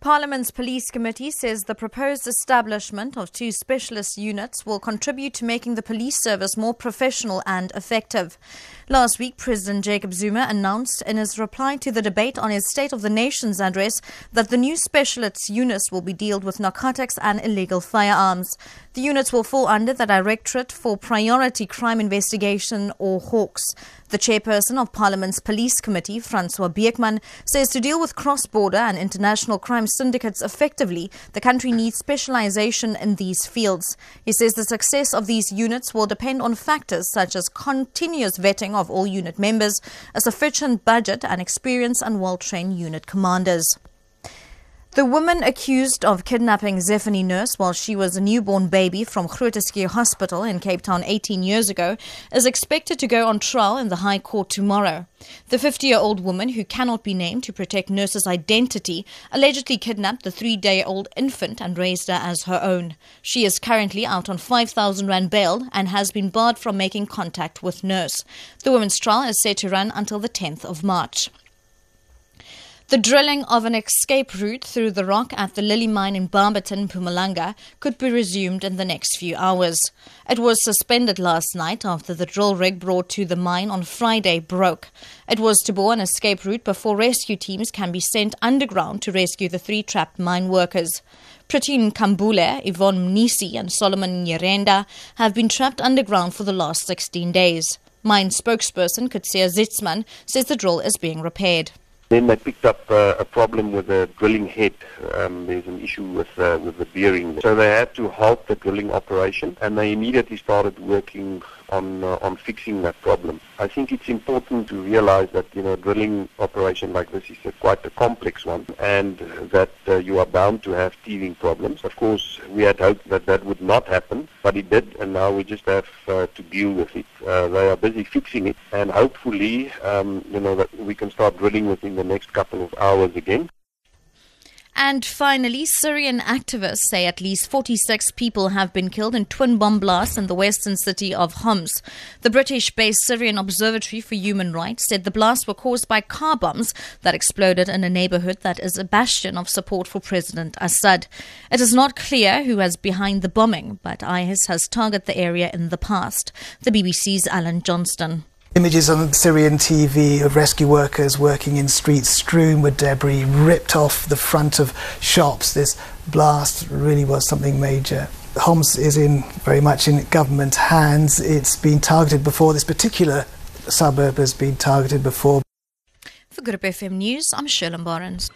Parliament's Police Committee says the proposed establishment of two specialist units will contribute to making the police service more professional and effective. Last week, President Jacob Zuma announced in his reply to the debate on his State of the Nation's address that the new specialist units will be dealt with narcotics and illegal firearms. The units will fall under the Directorate for Priority Crime Investigation or Hawks. The chairperson of Parliament's Police Committee, Francois Beukman, says to deal with cross border and international crime syndicates effectively, the country needs specialization in these fields. He says the success of these units will depend on factors such as continuous vetting of all unit members, a sufficient budget, and experience and well trained unit commanders. The woman accused of kidnapping Zephany Nurse while she was a newborn baby from Groote Hospital in Cape Town 18 years ago is expected to go on trial in the High Court tomorrow. The 50 year old woman, who cannot be named to protect Nurse's identity, allegedly kidnapped the three day old infant and raised her as her own. She is currently out on 5,000 Rand bail and has been barred from making contact with Nurse. The woman's trial is set to run until the 10th of March. The drilling of an escape route through the rock at the Lily Mine in Barberton, Mpumalanga, could be resumed in the next few hours. It was suspended last night after the drill rig brought to the mine on Friday broke. It was to bore an escape route before rescue teams can be sent underground to rescue the three trapped mine workers. Pretty Nkambule, Yvonne Mnisi, and Solomon Nyirenda have been trapped underground for the last 16 days. Mine spokesperson Kutsia Zitzman says the drill is being repaired. Then they picked up uh, a problem with the drilling head. Um, there's an issue with uh, with the bearing, so they had to halt the drilling operation, and they immediately started working on uh, on fixing that problem. I think it's important to realize that you know drilling operation like this is a, quite a complex one, and that uh, you are bound to have teething problems. Of course, we had hoped that that would not happen, but it did, and now we just have uh, to deal with it. Uh, they are busy fixing it, and hopefully, um, you know, that we can start drilling within the next couple of hours again. And finally, Syrian activists say at least 46 people have been killed in twin bomb blasts in the western city of Homs. The British based Syrian Observatory for Human Rights said the blasts were caused by car bombs that exploded in a neighborhood that is a bastion of support for President Assad. It is not clear who is behind the bombing, but IS has targeted the area in the past. The BBC's Alan Johnston. Images on Syrian TV of rescue workers working in streets strewn with debris, ripped off the front of shops. This blast really was something major. Homs is in very much in government hands. It's been targeted before. This particular suburb has been targeted before. For Good FM News, I'm Shirley Barnes.